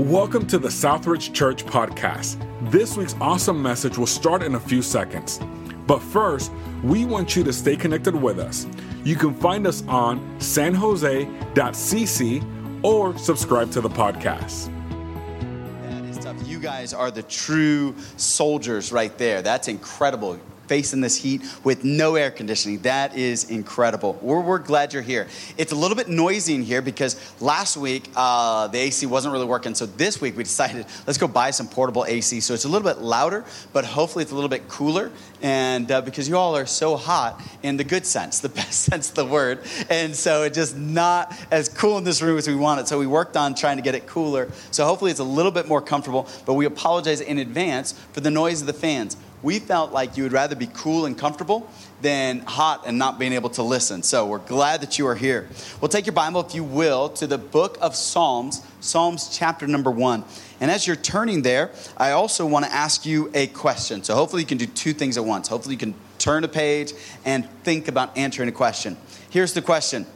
Welcome to the Southridge Church Podcast. This week's awesome message will start in a few seconds. But first, we want you to stay connected with us. You can find us on sanjose.cc or subscribe to the podcast. That is tough. You guys are the true soldiers right there. That's incredible facing this heat with no air conditioning. That is incredible. We're, we're glad you're here. It's a little bit noisy in here because last week uh, the AC wasn't really working. So this week we decided let's go buy some portable AC. So it's a little bit louder, but hopefully it's a little bit cooler. And uh, because you all are so hot in the good sense, the best sense of the word. And so it's just not as cool in this room as we want it. So we worked on trying to get it cooler. So hopefully it's a little bit more comfortable, but we apologize in advance for the noise of the fans we felt like you would rather be cool and comfortable than hot and not being able to listen. So we're glad that you are here. We'll take your Bible, if you will, to the book of Psalms, Psalms chapter number one. And as you're turning there, I also want to ask you a question. So hopefully you can do two things at once. Hopefully you can turn a page and think about answering a question. Here's the question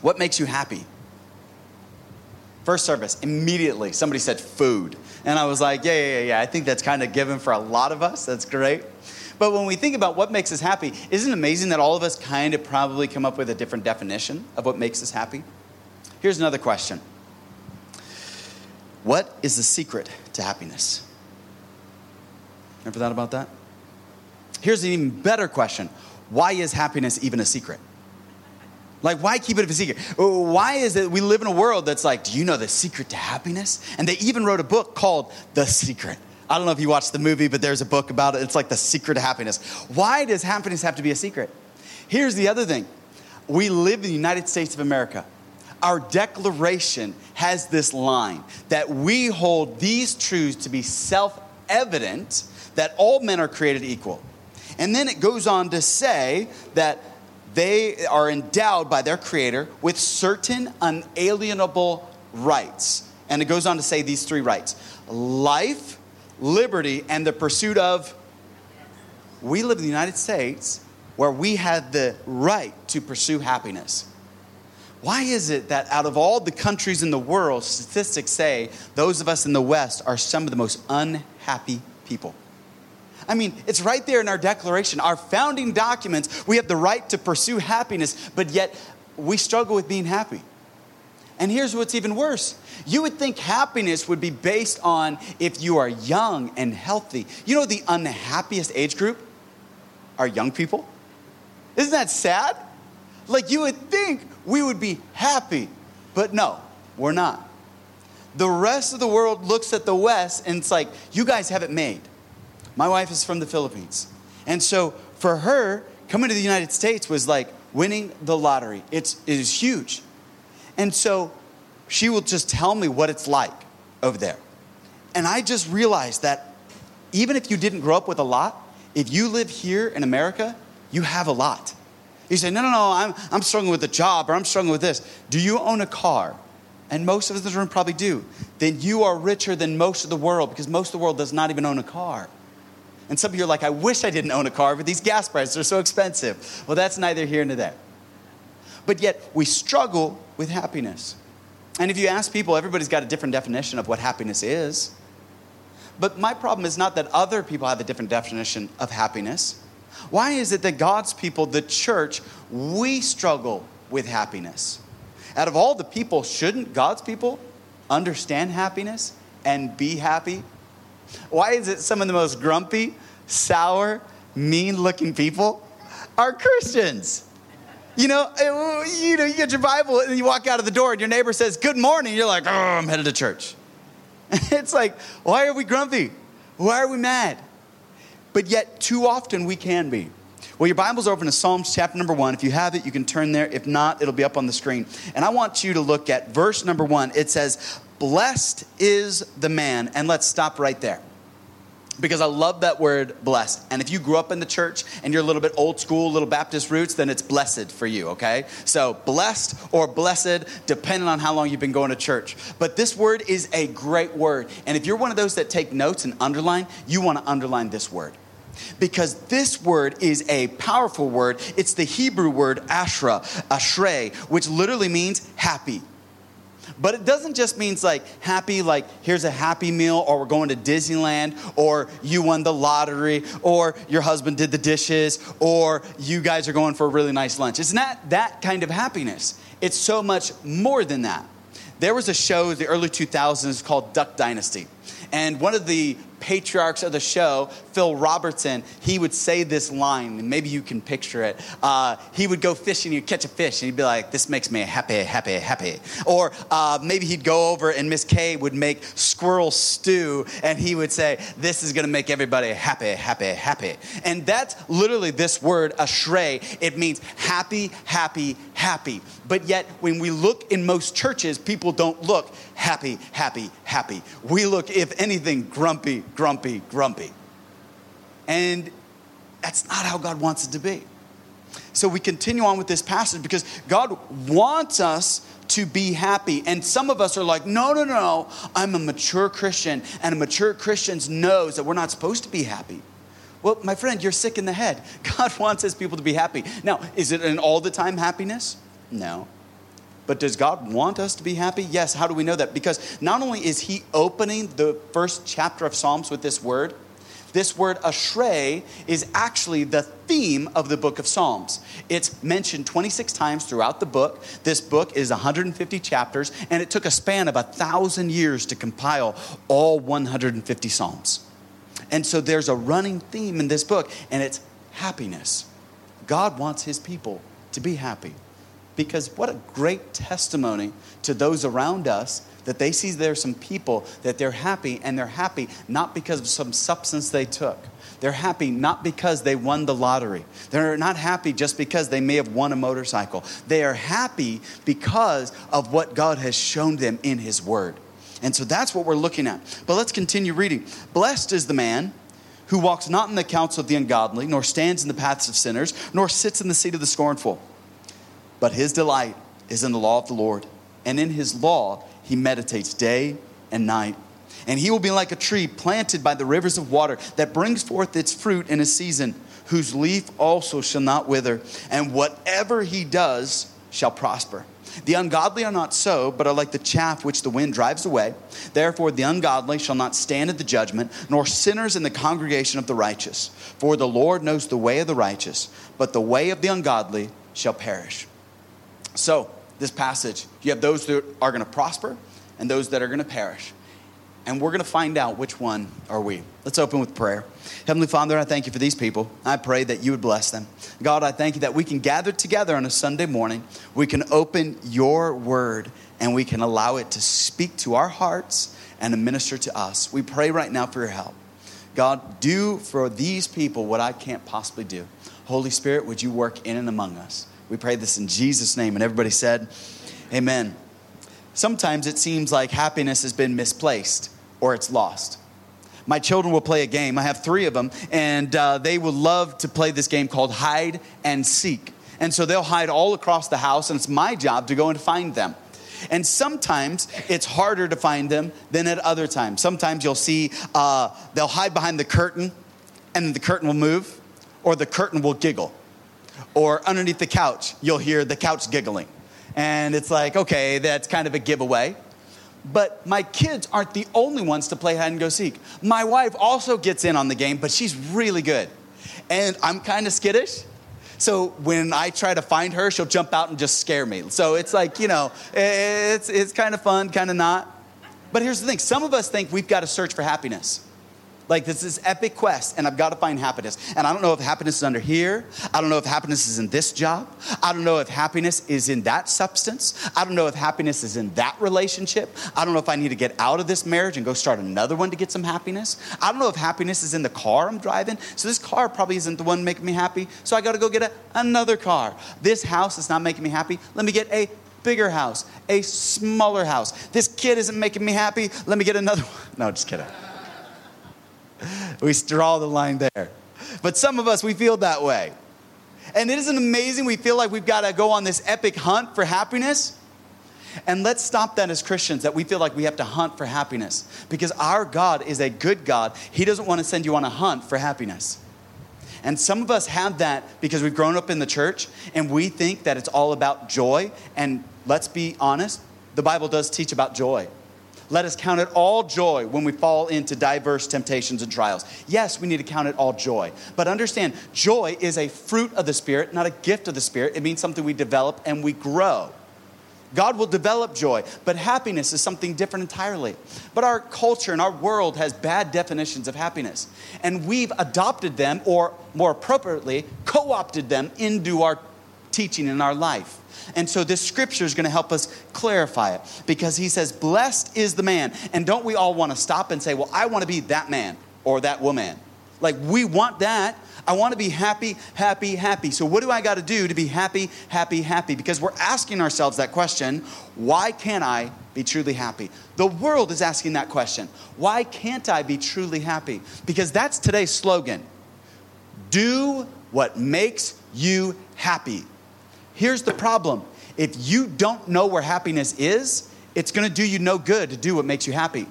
What makes you happy? First service, immediately somebody said food. And I was like, yeah, yeah, yeah, I think that's kind of given for a lot of us. That's great. But when we think about what makes us happy, isn't it amazing that all of us kind of probably come up with a different definition of what makes us happy? Here's another question What is the secret to happiness? Ever thought about that? Here's an even better question Why is happiness even a secret? Like, why keep it a secret? Why is it we live in a world that's like, do you know the secret to happiness? And they even wrote a book called The Secret. I don't know if you watched the movie, but there's a book about it. It's like The Secret to Happiness. Why does happiness have to be a secret? Here's the other thing we live in the United States of America. Our declaration has this line that we hold these truths to be self evident that all men are created equal. And then it goes on to say that they are endowed by their creator with certain unalienable rights. And it goes on to say these three rights life, liberty, and the pursuit of. We live in the United States where we have the right to pursue happiness. Why is it that out of all the countries in the world, statistics say those of us in the West are some of the most unhappy people? I mean, it's right there in our declaration, our founding documents. We have the right to pursue happiness, but yet we struggle with being happy. And here's what's even worse you would think happiness would be based on if you are young and healthy. You know, the unhappiest age group are young people. Isn't that sad? Like, you would think we would be happy, but no, we're not. The rest of the world looks at the West and it's like, you guys have it made. My wife is from the Philippines. And so for her, coming to the United States was like winning the lottery. It's, it is huge. And so she will just tell me what it's like over there. And I just realized that even if you didn't grow up with a lot, if you live here in America, you have a lot. You say, no, no, no, I'm, I'm struggling with a job or I'm struggling with this. Do you own a car? And most of us in this room probably do. Then you are richer than most of the world because most of the world does not even own a car. And some of you are like, I wish I didn't own a car, but these gas prices are so expensive. Well, that's neither here nor there. But yet, we struggle with happiness. And if you ask people, everybody's got a different definition of what happiness is. But my problem is not that other people have a different definition of happiness. Why is it that God's people, the church, we struggle with happiness? Out of all the people, shouldn't God's people understand happiness and be happy? Why is it some of the most grumpy, sour, mean looking people are Christians? You know, you know, you get your Bible and you walk out of the door and your neighbor says, Good morning. You're like, Oh, I'm headed to church. It's like, why are we grumpy? Why are we mad? But yet, too often we can be. Well, your Bible's open to Psalms chapter number one. If you have it, you can turn there. If not, it'll be up on the screen. And I want you to look at verse number one. It says, Blessed is the man. And let's stop right there. Because I love that word blessed. And if you grew up in the church and you're a little bit old school, little Baptist roots, then it's blessed for you, okay? So blessed or blessed, depending on how long you've been going to church. But this word is a great word. And if you're one of those that take notes and underline, you want to underline this word because this word is a powerful word. It's the Hebrew word ashra, ashrei, which literally means happy. But it doesn't just mean like happy, like here's a happy meal, or we're going to Disneyland, or you won the lottery, or your husband did the dishes, or you guys are going for a really nice lunch. It's not that kind of happiness. It's so much more than that. There was a show in the early 2000s called Duck Dynasty. And one of the patriarchs of the show, Phil Robertson, he would say this line, and maybe you can picture it. Uh, he would go fishing, he'd catch a fish, and he'd be like, This makes me happy, happy, happy. Or uh, maybe he'd go over and Miss Kay would make squirrel stew, and he would say, This is gonna make everybody happy, happy, happy. And that's literally this word, ashrei. It means happy, happy, happy. But yet, when we look in most churches, people don't look happy, happy, happy. We look, if anything, grumpy, grumpy, grumpy. And that's not how God wants it to be. So we continue on with this passage because God wants us to be happy. And some of us are like, no, no, no, I'm a mature Christian, and a mature Christian knows that we're not supposed to be happy. Well, my friend, you're sick in the head. God wants his people to be happy. Now, is it an all the time happiness? No. But does God want us to be happy? Yes. How do we know that? Because not only is He opening the first chapter of Psalms with this word, this word ashrei is actually the theme of the book of Psalms. It's mentioned 26 times throughout the book. This book is 150 chapters, and it took a span of a thousand years to compile all 150 Psalms. And so there's a running theme in this book, and it's happiness. God wants his people to be happy. Because what a great testimony to those around us that they see there's some people that they're happy and they're happy not because of some substance they took. They're happy not because they won the lottery. They're not happy just because they may have won a motorcycle. They are happy because of what God has shown them in His Word. And so that's what we're looking at. But let's continue reading. Blessed is the man who walks not in the counsel of the ungodly, nor stands in the paths of sinners, nor sits in the seat of the scornful. But his delight is in the law of the Lord, and in his law he meditates day and night. And he will be like a tree planted by the rivers of water that brings forth its fruit in a season, whose leaf also shall not wither, and whatever he does shall prosper. The ungodly are not so, but are like the chaff which the wind drives away. Therefore, the ungodly shall not stand at the judgment, nor sinners in the congregation of the righteous. For the Lord knows the way of the righteous, but the way of the ungodly shall perish. So, this passage, you have those that are going to prosper and those that are going to perish. And we're going to find out which one are we. Let's open with prayer. Heavenly Father, I thank you for these people. I pray that you would bless them. God, I thank you that we can gather together on a Sunday morning. We can open your word and we can allow it to speak to our hearts and to minister to us. We pray right now for your help. God, do for these people what I can't possibly do. Holy Spirit, would you work in and among us? We pray this in Jesus' name. And everybody said, Amen. Sometimes it seems like happiness has been misplaced or it's lost. My children will play a game. I have three of them, and uh, they would love to play this game called hide and seek. And so they'll hide all across the house, and it's my job to go and find them. And sometimes it's harder to find them than at other times. Sometimes you'll see uh, they'll hide behind the curtain, and the curtain will move, or the curtain will giggle or underneath the couch, you'll hear the couch giggling. And it's like, okay, that's kind of a giveaway. But my kids aren't the only ones to play hide and go seek. My wife also gets in on the game, but she's really good. And I'm kind of skittish. So when I try to find her, she'll jump out and just scare me. So it's like, you know, it's, it's kind of fun, kind of not. But here's the thing some of us think we've got to search for happiness. Like this is epic quest, and I've got to find happiness. And I don't know if happiness is under here. I don't know if happiness is in this job. I don't know if happiness is in that substance. I don't know if happiness is in that relationship. I don't know if I need to get out of this marriage and go start another one to get some happiness. I don't know if happiness is in the car I'm driving. So this car probably isn't the one making me happy. So I got to go get a, another car. This house is not making me happy. Let me get a bigger house, a smaller house. This kid isn't making me happy. Let me get another one. No, just kidding we draw the line there. But some of us, we feel that way. And it isn't amazing we feel like we've got to go on this epic hunt for happiness? And let's stop that as Christians, that we feel like we have to hunt for happiness. Because our God is a good God. He doesn't want to send you on a hunt for happiness. And some of us have that because we've grown up in the church and we think that it's all about joy. And let's be honest, the Bible does teach about joy. Let us count it all joy when we fall into diverse temptations and trials. Yes, we need to count it all joy. But understand, joy is a fruit of the Spirit, not a gift of the Spirit. It means something we develop and we grow. God will develop joy, but happiness is something different entirely. But our culture and our world has bad definitions of happiness, and we've adopted them, or more appropriately, co opted them into our teaching in our life. And so this scripture is going to help us clarify it because he says, Blessed is the man. And don't we all want to stop and say, Well, I want to be that man or that woman? Like, we want that. I want to be happy, happy, happy. So, what do I got to do to be happy, happy, happy? Because we're asking ourselves that question why can't I be truly happy? The world is asking that question why can't I be truly happy? Because that's today's slogan do what makes you happy. Here's the problem if you don't know where happiness is, it's going to do you no good to do what makes you happy.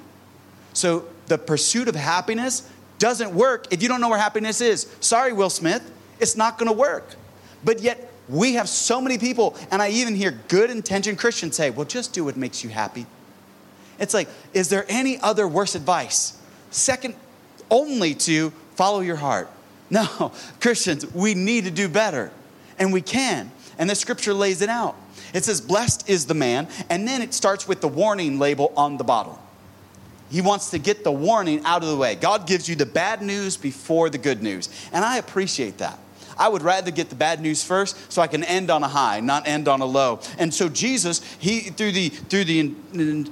So, the pursuit of happiness doesn't work if you don't know where happiness is. Sorry, Will Smith, it's not going to work. But yet, we have so many people, and I even hear good intentioned Christians say, well, just do what makes you happy. It's like, is there any other worse advice? Second only to follow your heart. No, Christians, we need to do better, and we can. And the scripture lays it out. It says, Blessed is the man, and then it starts with the warning label on the bottle. He wants to get the warning out of the way. God gives you the bad news before the good news. And I appreciate that. I would rather get the bad news first so I can end on a high, not end on a low. And so Jesus, he through the through the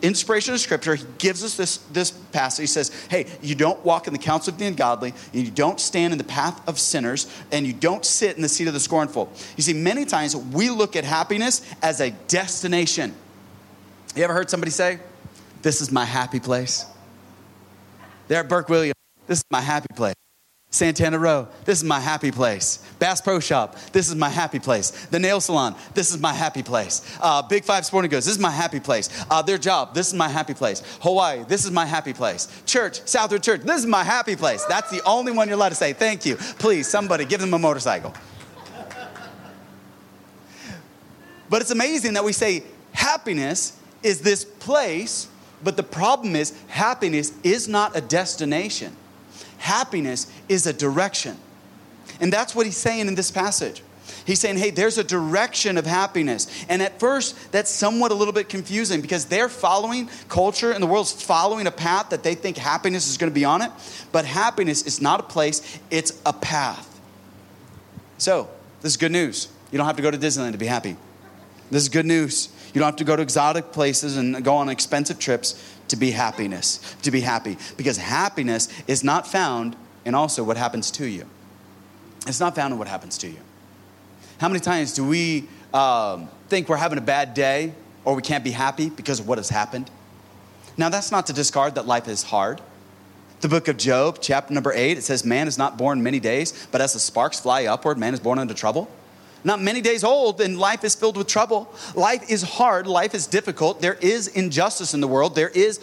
inspiration of scripture, he gives us this this passage. He says, "Hey, you don't walk in the counsel of the ungodly, you don't stand in the path of sinners, and you don't sit in the seat of the scornful." You see, many times we look at happiness as a destination. You ever heard somebody say, "This is my happy place"? There at Burke Williams, this is my happy place. Santana Row, this is my happy place. Bass Pro Shop, this is my happy place. The nail salon, this is my happy place. Uh, Big Five Sporting Goods, this is my happy place. Uh, their job, this is my happy place. Hawaii, this is my happy place. Church, Southridge Church, this is my happy place. That's the only one you're allowed to say. Thank you. Please, somebody give them a motorcycle. But it's amazing that we say happiness is this place but the problem is, happiness is not a destination, happiness is a direction. And that's what he's saying in this passage. He's saying, hey, there's a direction of happiness. And at first, that's somewhat a little bit confusing because they're following culture and the world's following a path that they think happiness is going to be on it. But happiness is not a place, it's a path. So, this is good news. You don't have to go to Disneyland to be happy. This is good news. You don't have to go to exotic places and go on expensive trips to be happiness, to be happy. Because happiness is not found in also what happens to you. It's not found in what happens to you. How many times do we um, think we're having a bad day or we can't be happy because of what has happened? Now, that's not to discard that life is hard. The book of Job, chapter number eight, it says, Man is not born many days, but as the sparks fly upward, man is born into trouble not many days old, and life is filled with trouble. Life is hard, life is difficult. There is injustice in the world, there is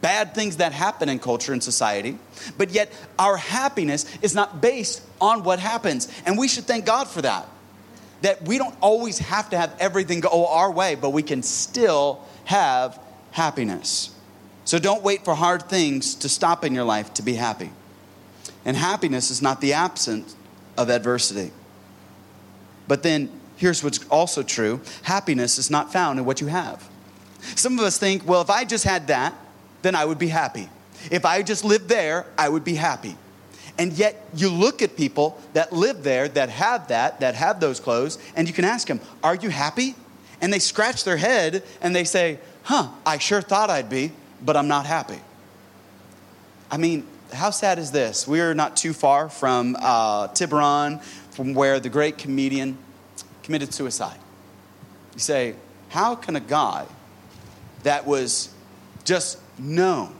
bad things that happen in culture and society. But yet, our happiness is not based on what happens. And we should thank God for that. That we don't always have to have everything go our way, but we can still have happiness. So don't wait for hard things to stop in your life to be happy. And happiness is not the absence of adversity. But then here's what's also true happiness is not found in what you have. Some of us think, well, if I just had that, then I would be happy. If I just lived there, I would be happy. And yet, you look at people that live there, that have that, that have those clothes, and you can ask them, Are you happy? And they scratch their head and they say, Huh, I sure thought I'd be, but I'm not happy. I mean, how sad is this? We're not too far from uh, Tiburon, from where the great comedian committed suicide. You say, how can a guy that was just known,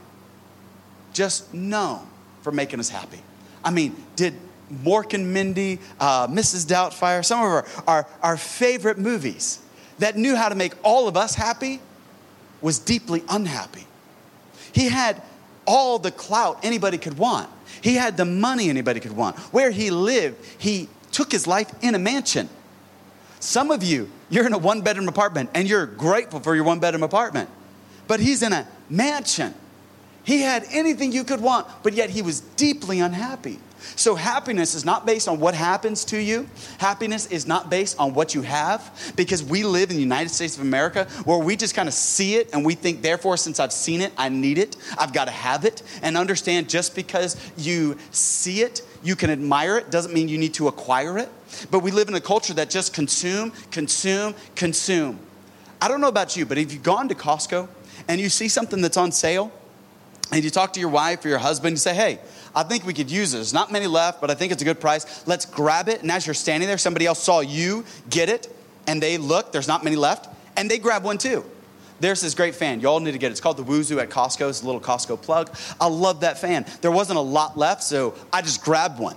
just known for making us happy? I mean, did Mork and Mindy, uh, Mrs. Doubtfire, some of our, our, our favorite movies that knew how to make all of us happy, was deeply unhappy. He had all the clout anybody could want. He had the money anybody could want. Where he lived, he took his life in a mansion. Some of you, you're in a one bedroom apartment and you're grateful for your one bedroom apartment. But he's in a mansion. He had anything you could want, but yet he was deeply unhappy. So, happiness is not based on what happens to you. Happiness is not based on what you have because we live in the United States of America where we just kind of see it and we think, therefore, since I've seen it, I need it. I've got to have it. And understand just because you see it, you can admire it, doesn't mean you need to acquire it. But we live in a culture that just consume, consume, consume. I don't know about you, but if you've gone to Costco and you see something that's on sale, and you talk to your wife or your husband, you say, hey, I think we could use it. There's not many left, but I think it's a good price. Let's grab it. And as you're standing there, somebody else saw you get it, and they look, there's not many left, and they grab one too. There's this great fan. Y'all need to get it. It's called the Woozoo at Costco. It's a little Costco plug. I love that fan. There wasn't a lot left, so I just grabbed one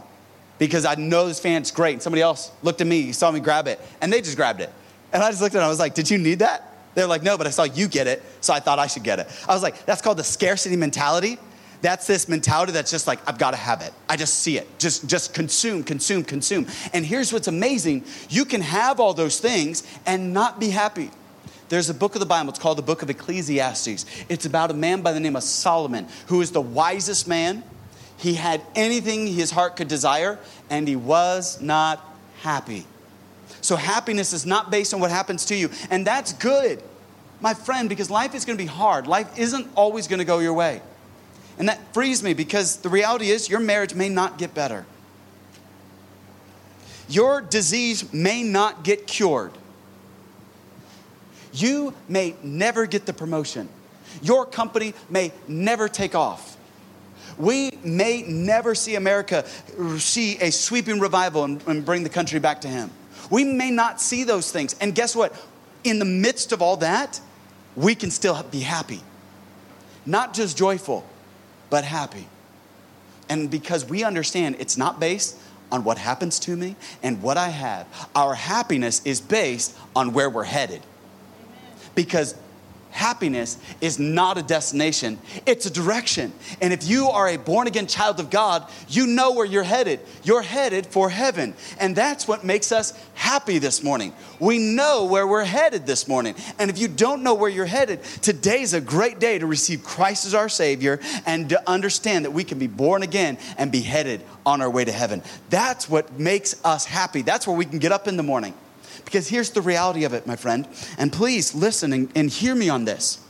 because I know this fan's great. And somebody else looked at me, saw me grab it, and they just grabbed it. And I just looked at it, I was like, Did you need that? They're like, No, but I saw you get it, so I thought I should get it. I was like, That's called the scarcity mentality. That's this mentality that's just like, I've got to have it. I just see it. Just, just consume, consume, consume. And here's what's amazing you can have all those things and not be happy. There's a book of the Bible, it's called the book of Ecclesiastes. It's about a man by the name of Solomon, who is the wisest man. He had anything his heart could desire, and he was not happy. So, happiness is not based on what happens to you, and that's good, my friend, because life is going to be hard. Life isn't always going to go your way. And that frees me because the reality is your marriage may not get better. Your disease may not get cured. You may never get the promotion. Your company may never take off. We may never see America see a sweeping revival and, and, bring the country back to Him. We may not see those things. And guess what? In the midst of all that, we can still be happy. Not just joyful, but happy. And because we understand it's not based on what happens to me and what I have, our happiness is based on where we're headed. Because happiness is not a destination, it's a direction. And if you are a born again child of God, you know where you're headed. You're headed for heaven. And that's what makes us happy this morning. We know where we're headed this morning. And if you don't know where you're headed, today's a great day to receive Christ as our Savior and to understand that we can be born again and be headed on our way to heaven. That's what makes us happy. That's where we can get up in the morning because here's the reality of it, my friend. And please listen and, and hear me on this.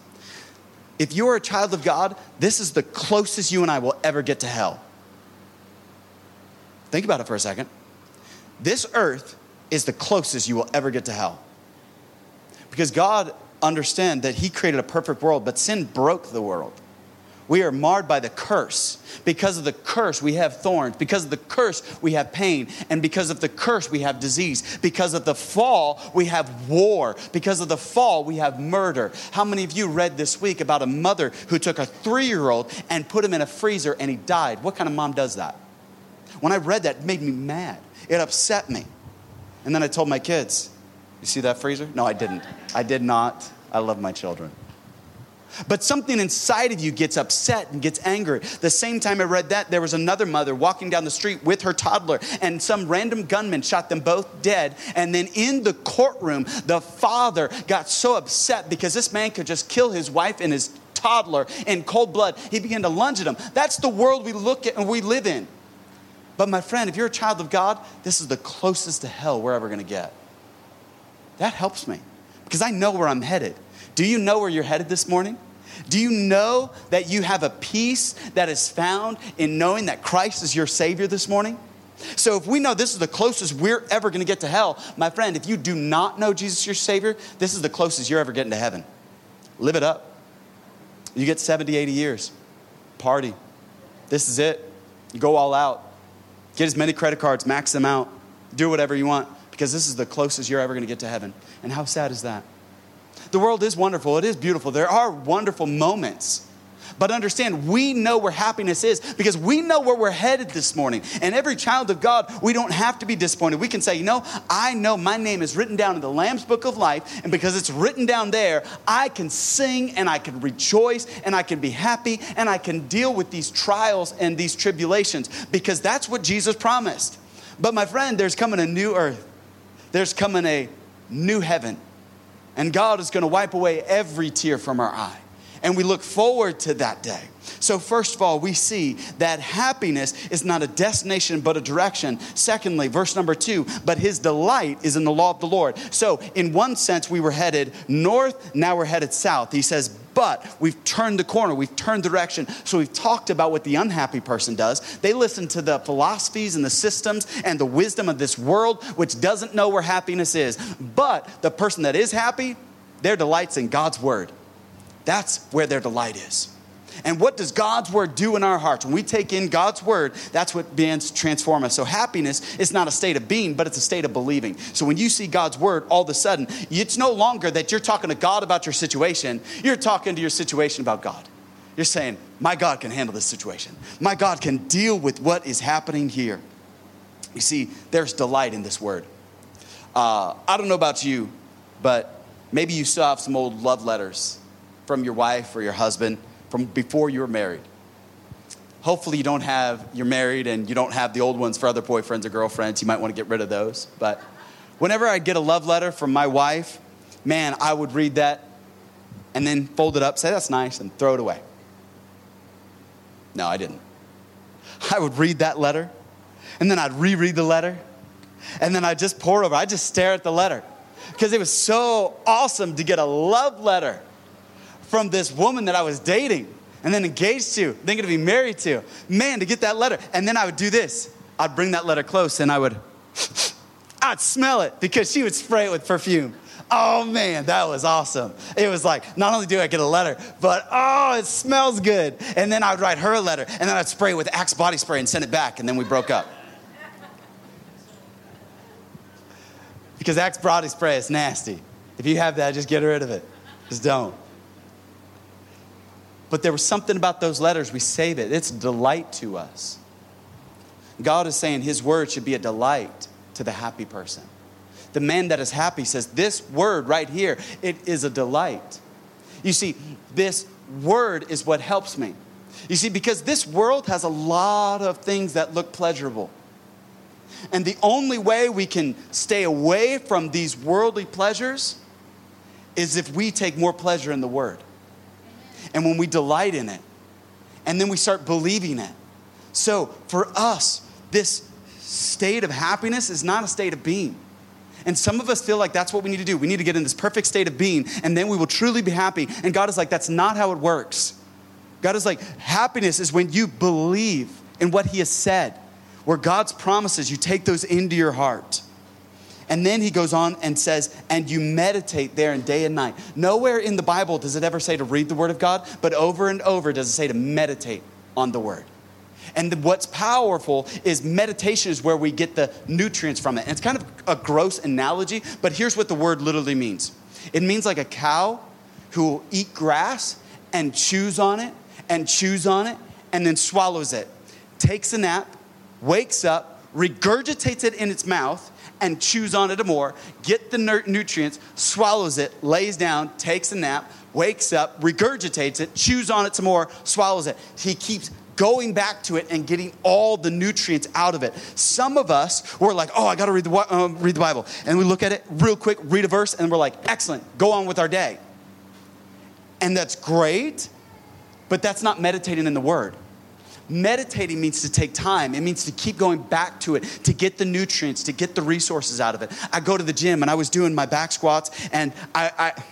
If you're a child of God, this is the closest you and I will ever get to hell. Think about it for a second. This earth is the closest you will ever get to hell. Because God understand that he created a perfect world, but sin broke the world. We are marred by the curse. Because of the curse, we have thorns. Because of the curse, we have pain. And because of the curse, we have disease. Because of the fall, we have war. Because of the fall, we have murder. How many of you read this week about a mother who took a three year old and put him in a freezer and he died? What kind of mom does that? When I read that, it made me mad. It upset me. And then I told my kids, You see that freezer? No, I didn't. I did not. I love my children. But something inside of you gets upset and gets angry. The same time I read that, there was another mother walking down the street with her toddler, and some random gunman shot them both dead. And then in the courtroom, the father got so upset because this man could just kill his wife and his toddler in cold blood. He began to lunge at him. That's the world we look at and we live in. But my friend, if you're a child of God, this is the closest to hell we're ever going to get. That helps me because I know where I'm headed. Do you know where you're headed this morning? Do you know that you have a peace that is found in knowing that Christ is your Savior this morning? So, if we know this is the closest we're ever going to get to hell, my friend, if you do not know Jesus your Savior, this is the closest you're ever getting to heaven. Live it up. You get 70, 80 years. Party. This is it. You go all out. Get as many credit cards, max them out. Do whatever you want because this is the closest you're ever going to get to heaven. And how sad is that? The world is wonderful, it is beautiful. There are wonderful moments. But understand, we know where happiness is because we know where we're headed this morning. And every child of God, we don't have to be disappointed. We can say, you know, I know my name is written down in the Lamb's book of life. And because it's written down there, I can sing and I can rejoice and I can be happy and I can deal with these trials and these tribulations because that's what Jesus promised. But my friend, there's coming a new earth, there's coming a new heaven. And God is going to wipe away every tear from our eye. And we look forward to that day. So, first of all, we see that happiness is not a destination but a direction. Secondly, verse number two, but his delight is in the law of the Lord. So, in one sense, we were headed north, now we're headed south. He says, but we've turned the corner, we've turned direction. So, we've talked about what the unhappy person does. They listen to the philosophies and the systems and the wisdom of this world, which doesn't know where happiness is. But the person that is happy, their delight's in God's word. That's where their delight is. And what does God's word do in our hearts? When we take in God's word, that's what begins to transform us. So happiness is not a state of being, but it's a state of believing. So when you see God's word, all of a sudden, it's no longer that you're talking to God about your situation, you're talking to your situation about God. You're saying, My God can handle this situation. My God can deal with what is happening here. You see, there's delight in this word. Uh, I don't know about you, but maybe you still have some old love letters from your wife or your husband from before you were married. Hopefully, you don't have, you're married and you don't have the old ones for other boyfriends or girlfriends. You might want to get rid of those. But whenever I get a love letter from my wife, man, I would read that and then fold it up, say, that's nice, and throw it away. No, I didn't. I would read that letter and then I'd reread the letter and then I'd just pour over. I'd just stare at the letter because it was so awesome to get a love letter from this woman that I was dating and then engaged to, then gonna be married to. Man, to get that letter. And then I would do this. I'd bring that letter close and I would, I'd smell it because she would spray it with perfume. Oh man, that was awesome. It was like, not only do I get a letter, but oh, it smells good. And then I would write her a letter, and then I'd spray it with Axe body spray and send it back, and then we broke up. Because Axe body spray is nasty. If you have that, just get rid of it. Just don't. But there was something about those letters, we save it. It's delight to us. God is saying His word should be a delight to the happy person. The man that is happy says, This word right here, it is a delight. You see, this word is what helps me. You see, because this world has a lot of things that look pleasurable. And the only way we can stay away from these worldly pleasures is if we take more pleasure in the word and when we delight in it, and then we start believing it. So for us, this state of happiness is not a state of being. And some of us feel like that's what we need to do. We need to get in this perfect state of being, and then we will truly be happy. And God is like, that's not how it works. God is like, happiness is when you believe in what He has said, where God's promises, you take those into your heart. And then he goes on and says, and you meditate there and day and night. Nowhere in the Bible does it ever say to read the Word of God, but over and over does it say to meditate on the Word. And the, what's powerful is meditation is where we get the nutrients from it. And it's kind of a gross analogy, but here's what the word literally means it means like a cow who will eat grass and chews on it and chews on it and then swallows it, takes a nap, wakes up, regurgitates it in its mouth, and chews on it more, get the nutrients, swallows it, lays down, takes a nap, wakes up, regurgitates it, chews on it some more, swallows it. He keeps going back to it and getting all the nutrients out of it. Some of us, we're like, oh, I got to read the, um, read the Bible. And we look at it real quick, read a verse, and we're like, excellent, go on with our day. And that's great, but that's not meditating in the Word. Meditating means to take time. It means to keep going back to it, to get the nutrients, to get the resources out of it. I go to the gym and I was doing my back squats and I, I,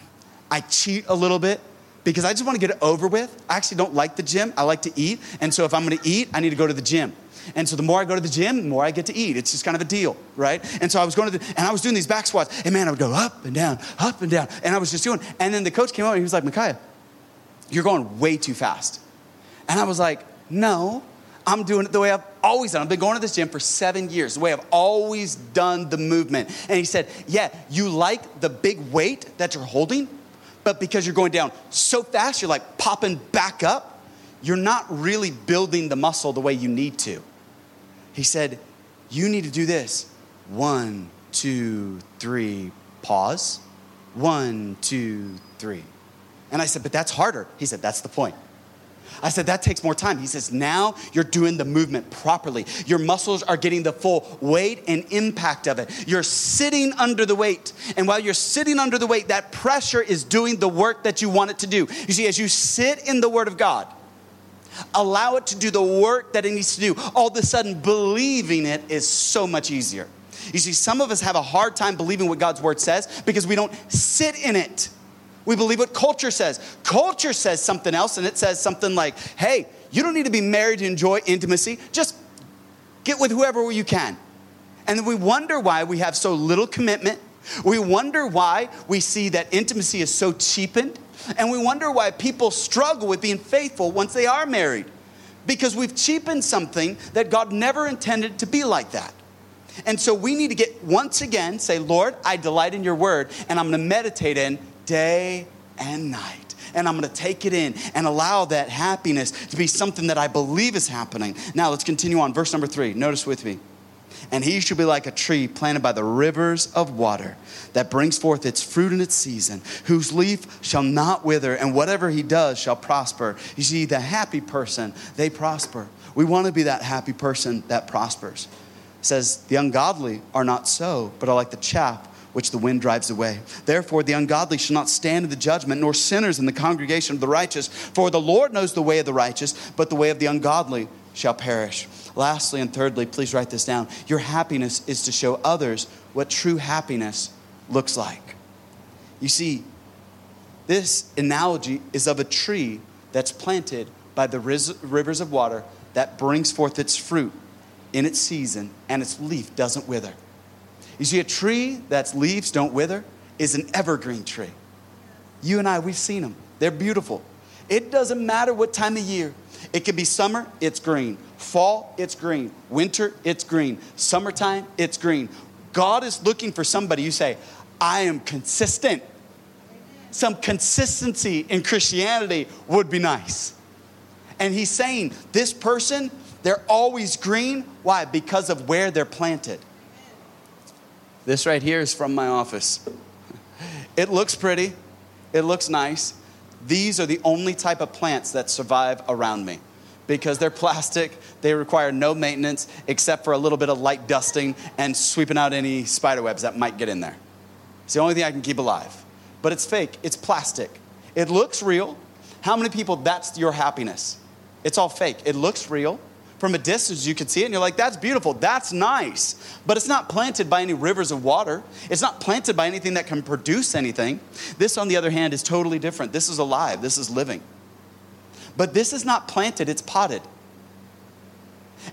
I cheat a little bit because I just want to get it over with. I actually don't like the gym. I like to eat. And so if I'm going to eat, I need to go to the gym. And so the more I go to the gym, the more I get to eat. It's just kind of a deal, right? And so I was going to the, and I was doing these back squats. And man, I would go up and down, up and down. And I was just doing, and then the coach came over and he was like, Micaiah, you're going way too fast. And I was like, no, I'm doing it the way I've always done. I've been going to this gym for seven years, the way I've always done the movement. And he said, Yeah, you like the big weight that you're holding, but because you're going down so fast, you're like popping back up, you're not really building the muscle the way you need to. He said, You need to do this. One, two, three, pause. One, two, three. And I said, But that's harder. He said, That's the point. I said, that takes more time. He says, now you're doing the movement properly. Your muscles are getting the full weight and impact of it. You're sitting under the weight. And while you're sitting under the weight, that pressure is doing the work that you want it to do. You see, as you sit in the Word of God, allow it to do the work that it needs to do, all of a sudden believing it is so much easier. You see, some of us have a hard time believing what God's Word says because we don't sit in it. We believe what culture says. Culture says something else, and it says something like, hey, you don't need to be married to enjoy intimacy. Just get with whoever you can. And then we wonder why we have so little commitment. We wonder why we see that intimacy is so cheapened. And we wonder why people struggle with being faithful once they are married. Because we've cheapened something that God never intended to be like that. And so we need to get once again say, Lord, I delight in your word, and I'm going to meditate in day and night. And I'm going to take it in and allow that happiness to be something that I believe is happening. Now, let's continue on. Verse number three. Notice with me. And he shall be like a tree planted by the rivers of water that brings forth its fruit in its season, whose leaf shall not wither, and whatever he does shall prosper. You see, the happy person, they prosper. We want to be that happy person that prospers. It says, The ungodly are not so, but are like the chaff which the wind drives away. Therefore, the ungodly shall not stand in the judgment, nor sinners in the congregation of the righteous. For the Lord knows the way of the righteous, but the way of the ungodly shall perish. Lastly and thirdly, please write this down. Your happiness is to show others what true happiness looks like. You see, this analogy is of a tree that's planted by the rivers of water that brings forth its fruit in its season and its leaf doesn't wither. You see, a tree that's leaves don't wither is an evergreen tree. You and I, we've seen them. They're beautiful. It doesn't matter what time of year. It could be summer, it's green. Fall, it's green. Winter, it's green. Summertime, it's green. God is looking for somebody you say, I am consistent. Some consistency in Christianity would be nice. And he's saying, this person, they're always green. Why? Because of where they're planted. This right here is from my office. It looks pretty, it looks nice. These are the only type of plants that survive around me because they're plastic. They require no maintenance except for a little bit of light dusting and sweeping out any spider webs that might get in there. It's the only thing I can keep alive. But it's fake, it's plastic. It looks real. How many people, that's your happiness? It's all fake. It looks real, from a distance, you can see it and you're like, that's beautiful, that's nice. But it's not planted by any rivers of water. It's not planted by anything that can produce anything. This, on the other hand, is totally different. This is alive, this is living. But this is not planted, it's potted.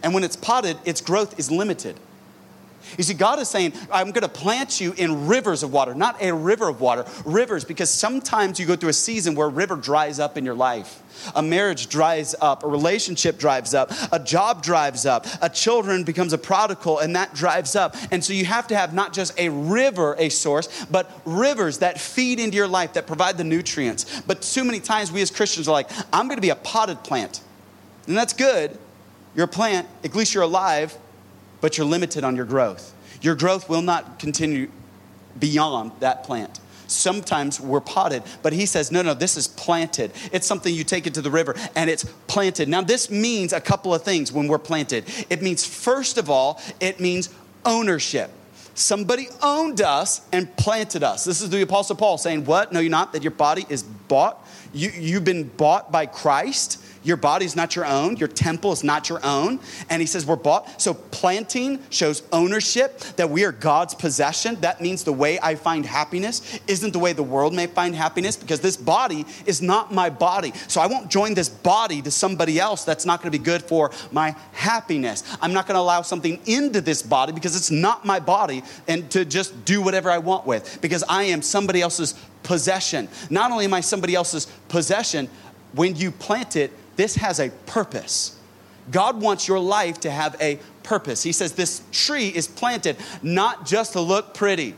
And when it's potted, its growth is limited. You see, God is saying, I'm going to plant you in rivers of water, not a river of water, rivers, because sometimes you go through a season where a river dries up in your life. A marriage dries up, a relationship dries up, a job drives up, a children becomes a prodigal, and that drives up. And so you have to have not just a river, a source, but rivers that feed into your life, that provide the nutrients. But too many times we as Christians are like, I'm going to be a potted plant. And that's good. You're a plant, at least you're alive, but you're limited on your growth. Your growth will not continue beyond that plant. Sometimes we're potted, but he says, no, no, this is planted. It's something you take into the river and it's planted. Now, this means a couple of things when we're planted. It means, first of all, it means ownership. Somebody owned us and planted us. This is the Apostle Paul saying, What? No, you're not, that your body is bought. You, you've been bought by Christ your body's not your own. Your temple is not your own. And he says, We're bought. So planting shows ownership, that we are God's possession. That means the way I find happiness isn't the way the world may find happiness because this body is not my body. So I won't join this body to somebody else that's not going to be good for my happiness. I'm not going to allow something into this body because it's not my body and to just do whatever I want with because I am somebody else's possession. Not only am I somebody else's possession, when you plant it, this has a purpose. God wants your life to have a purpose. He says this tree is planted not just to look pretty.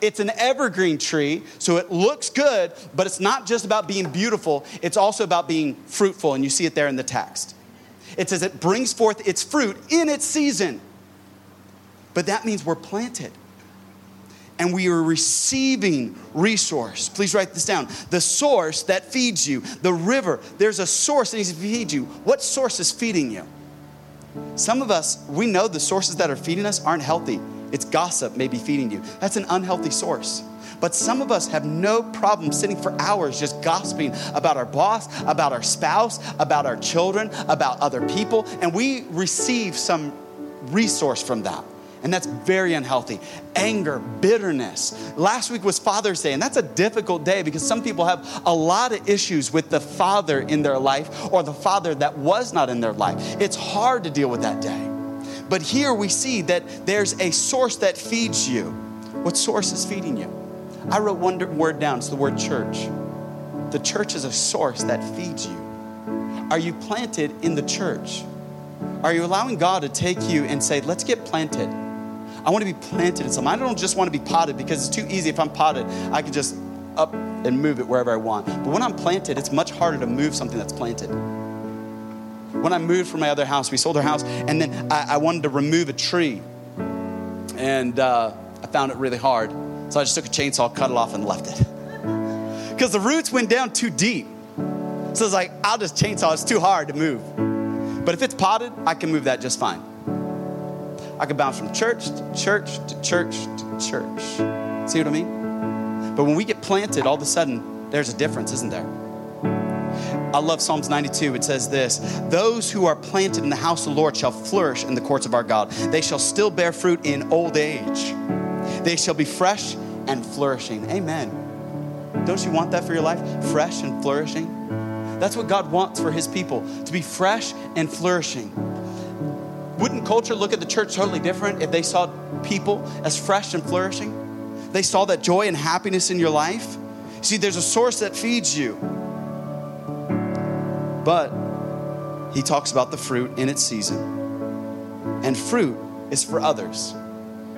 It's an evergreen tree, so it looks good, but it's not just about being beautiful, it's also about being fruitful, and you see it there in the text. It says it brings forth its fruit in its season. But that means we're planted. And we are receiving resource. Please write this down. The source that feeds you, the river, there's a source that needs to feed you. What source is feeding you? Some of us, we know the sources that are feeding us aren't healthy. It's gossip, maybe feeding you. That's an unhealthy source. But some of us have no problem sitting for hours just gossiping about our boss, about our spouse, about our children, about other people, and we receive some resource from that. And that's very unhealthy. Anger, bitterness. Last week was Father's Day, and that's a difficult day because some people have a lot of issues with the father in their life or the father that was not in their life. It's hard to deal with that day. But here we see that there's a source that feeds you. What source is feeding you? I wrote one word down, it's the word church. The church is a source that feeds you. Are you planted in the church? Are you allowing God to take you and say, let's get planted? I want to be planted in something. I don't just want to be potted because it's too easy. If I'm potted, I can just up and move it wherever I want. But when I'm planted, it's much harder to move something that's planted. When I moved from my other house, we sold our house, and then I, I wanted to remove a tree. And uh, I found it really hard. So I just took a chainsaw, cut it off, and left it. Because the roots went down too deep. So it's like, I'll just chainsaw, it's too hard to move. But if it's potted, I can move that just fine. I could bounce from church to church to church to church. See what I mean? But when we get planted, all of a sudden, there's a difference, isn't there? I love Psalms 92. It says this Those who are planted in the house of the Lord shall flourish in the courts of our God. They shall still bear fruit in old age. They shall be fresh and flourishing. Amen. Don't you want that for your life? Fresh and flourishing? That's what God wants for his people to be fresh and flourishing. Wouldn't culture look at the church totally different if they saw people as fresh and flourishing? They saw that joy and happiness in your life? See, there's a source that feeds you. But he talks about the fruit in its season. And fruit is for others.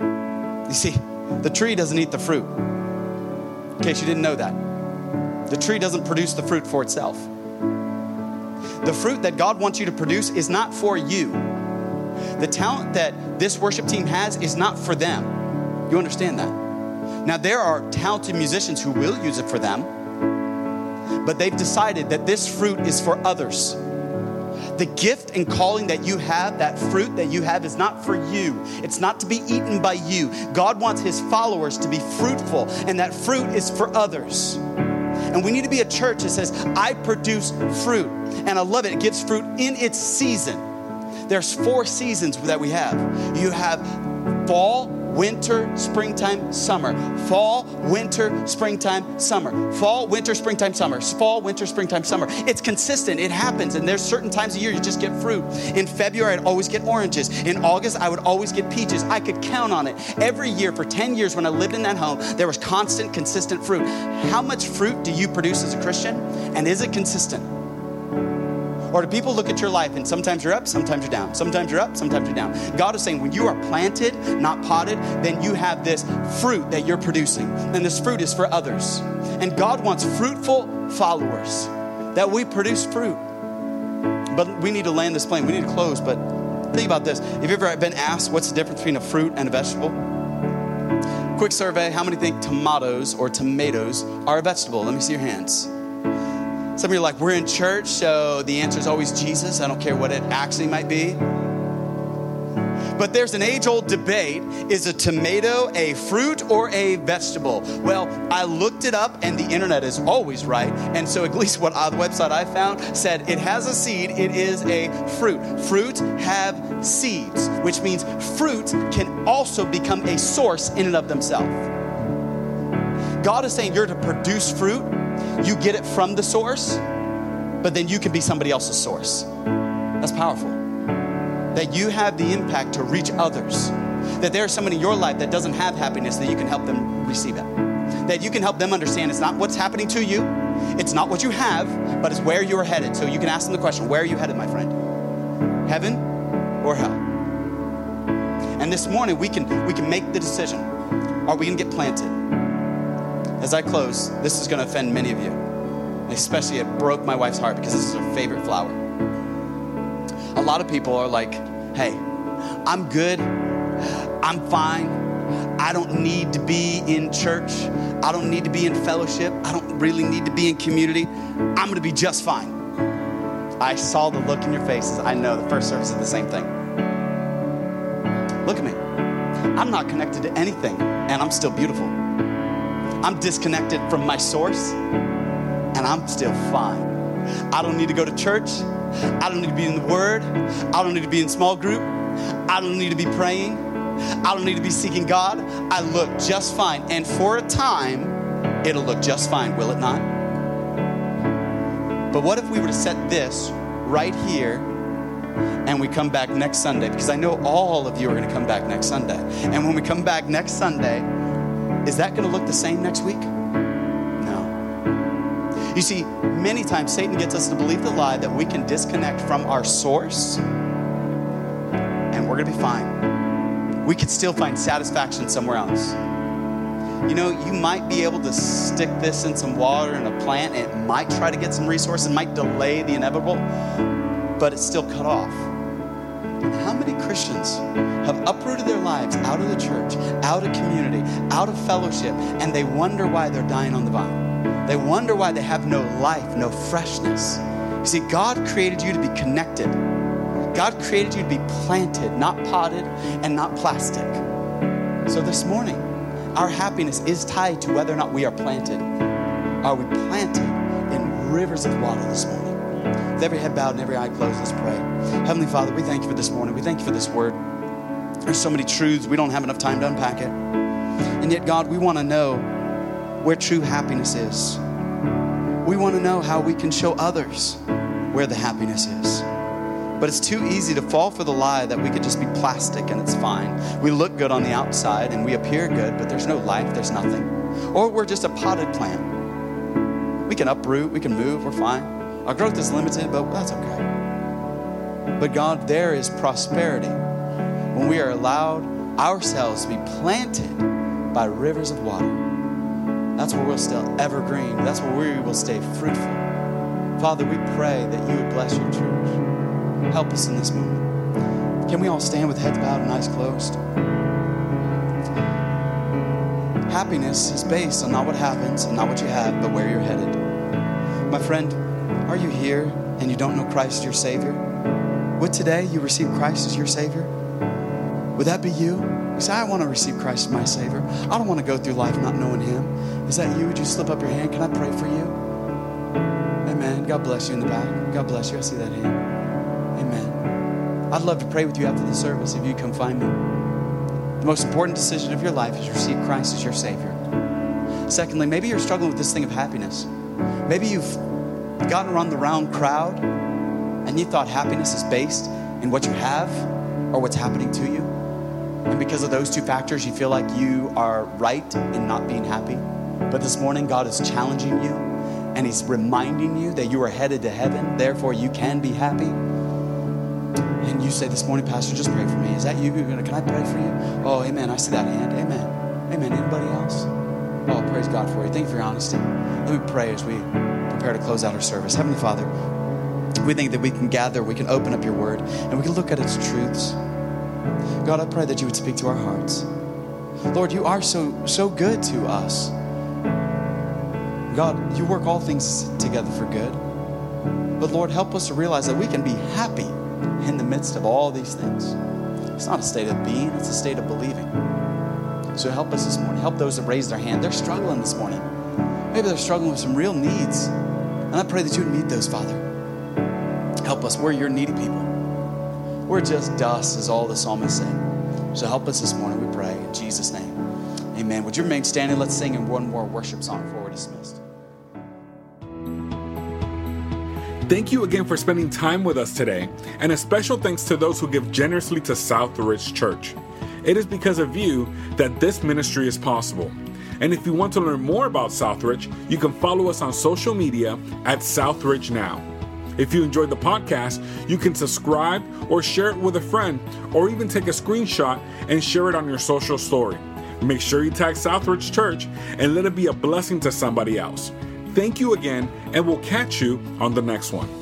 You see, the tree doesn't eat the fruit. In case you didn't know that, the tree doesn't produce the fruit for itself. The fruit that God wants you to produce is not for you. The talent that this worship team has is not for them. You understand that? Now, there are talented musicians who will use it for them, but they've decided that this fruit is for others. The gift and calling that you have, that fruit that you have, is not for you. It's not to be eaten by you. God wants his followers to be fruitful, and that fruit is for others. And we need to be a church that says, I produce fruit. And I love it. It gives fruit in its season. There's four seasons that we have. You have fall, winter, springtime, summer. Fall, winter, springtime, summer. Fall, winter, springtime, summer. Fall, winter, springtime, summer. It's consistent. It happens. And there's certain times of year you just get fruit. In February, I'd always get oranges. In August, I would always get peaches. I could count on it. Every year for 10 years when I lived in that home, there was constant, consistent fruit. How much fruit do you produce as a Christian? And is it consistent? Or do people look at your life and sometimes you're up, sometimes you're down, sometimes you're up, sometimes you're down? God is saying when you are planted, not potted, then you have this fruit that you're producing. And this fruit is for others. And God wants fruitful followers that we produce fruit. But we need to land this plane. We need to close. But think about this. Have you ever been asked what's the difference between a fruit and a vegetable? Quick survey how many think tomatoes or tomatoes are a vegetable? Let me see your hands. Some of you are like, we're in church, so the answer is always Jesus. I don't care what it actually might be. But there's an age old debate is a tomato a fruit or a vegetable? Well, I looked it up, and the internet is always right. And so, at least what uh, the website I found said it has a seed, it is a fruit. Fruit have seeds, which means fruit can also become a source in and of themselves. God is saying you're to produce fruit you get it from the source, but then you can be somebody else's source. That's powerful. That you have the impact to reach others. That there's someone in your life that doesn't have happiness, that you can help them receive it. That you can help them understand it's not what's happening to you, it's not what you have, but it's where you are headed. So you can ask them the question where are you headed, my friend? Heaven or hell? And this morning we can we can make the decision. Are we gonna get planted? As I close, this is going to offend many of you. Especially, it broke my wife's heart because this is her favorite flower. A lot of people are like, hey, I'm good, I'm fine, I don't need to be in church. I don't need to be in fellowship. I don't really need to be in community. I'm going to be just fine. I saw the look in your faces. I know the first service is the same thing. Look at me. I'm not connected to anything, and I'm still beautiful. I'm disconnected from my source, and I'm still fine. I don't need to go to church. I don't need to be in the Word. I don't need to be in small group. I don't need to be praying. I don't need to be seeking God. I look just fine. And for a time, it'll look just fine, will it not? But what if we were to set this right here and we come back next Sunday? Because I know all of you are going to come back next Sunday. And when we come back next Sunday, is that going to look the same next week? No. You see, many times Satan gets us to believe the lie that we can disconnect from our source and we're going to be fine. We could still find satisfaction somewhere else. You know, you might be able to stick this in some water in a plant. And it might try to get some resource and might delay the inevitable, but it's still cut off. How many Christians have uprooted their lives out of the church, out of community, out of fellowship, and they wonder why they're dying on the vine? They wonder why they have no life, no freshness. You see, God created you to be connected. God created you to be planted, not potted and not plastic. So this morning, our happiness is tied to whether or not we are planted. Are we planted in rivers of water this morning? With every head bowed and every eye closed, let's pray. Heavenly Father, we thank you for this morning. We thank you for this word. There's so many truths, we don't have enough time to unpack it. And yet, God, we want to know where true happiness is. We want to know how we can show others where the happiness is. But it's too easy to fall for the lie that we could just be plastic and it's fine. We look good on the outside and we appear good, but there's no life, there's nothing. Or we're just a potted plant. We can uproot, we can move, we're fine. Our growth is limited, but that's okay. But God, there is prosperity when we are allowed ourselves to be planted by rivers of water. That's where we'll stay evergreen. That's where we will stay fruitful. Father, we pray that you would bless your church. Help us in this moment. Can we all stand with heads bowed and eyes closed? Happiness is based on not what happens and not what you have, but where you're headed. My friend, are you here and you don't know Christ as your Savior? Would today you receive Christ as your Savior? Would that be you? You say, I want to receive Christ as my Savior. I don't want to go through life not knowing Him. Is that you? Would you slip up your hand? Can I pray for you? Amen. God bless you in the back. God bless you. I see that hand. Amen. I'd love to pray with you after the service if you come find me. The most important decision of your life is to receive Christ as your Savior. Secondly, maybe you're struggling with this thing of happiness. Maybe you've gotten around the round crowd and you thought happiness is based in what you have or what's happening to you. And because of those two factors, you feel like you are right in not being happy. But this morning, God is challenging you and He's reminding you that you are headed to heaven, therefore, you can be happy. And you say this morning, Pastor, just pray for me. Is that you? Can I pray for you? Oh, amen. I see that hand. Amen. Amen. Anybody else? Oh, praise God for you. Thank you for your honesty. Let me pray as we prepare to close out our service. Heavenly Father, we think that we can gather, we can open up your word, and we can look at its truths. God, I pray that you would speak to our hearts. Lord, you are so so good to us. God, you work all things together for good. But Lord, help us to realize that we can be happy in the midst of all these things. It's not a state of being, it's a state of believing. So help us this morning. Help those that raise their hand. They're struggling this morning. Maybe they're struggling with some real needs. And I pray that you would meet those, Father. Help us. We're your needy people. We're just dust, as all the psalmists say. So help us this morning, we pray. In Jesus' name. Amen. Would you remain standing? Let's sing in one more worship song before we're dismissed. Thank you again for spending time with us today, and a special thanks to those who give generously to Southridge Church. It is because of you that this ministry is possible. And if you want to learn more about Southridge, you can follow us on social media at Southridge Now. If you enjoyed the podcast, you can subscribe or share it with a friend, or even take a screenshot and share it on your social story. Make sure you tag Southridge Church and let it be a blessing to somebody else. Thank you again, and we'll catch you on the next one.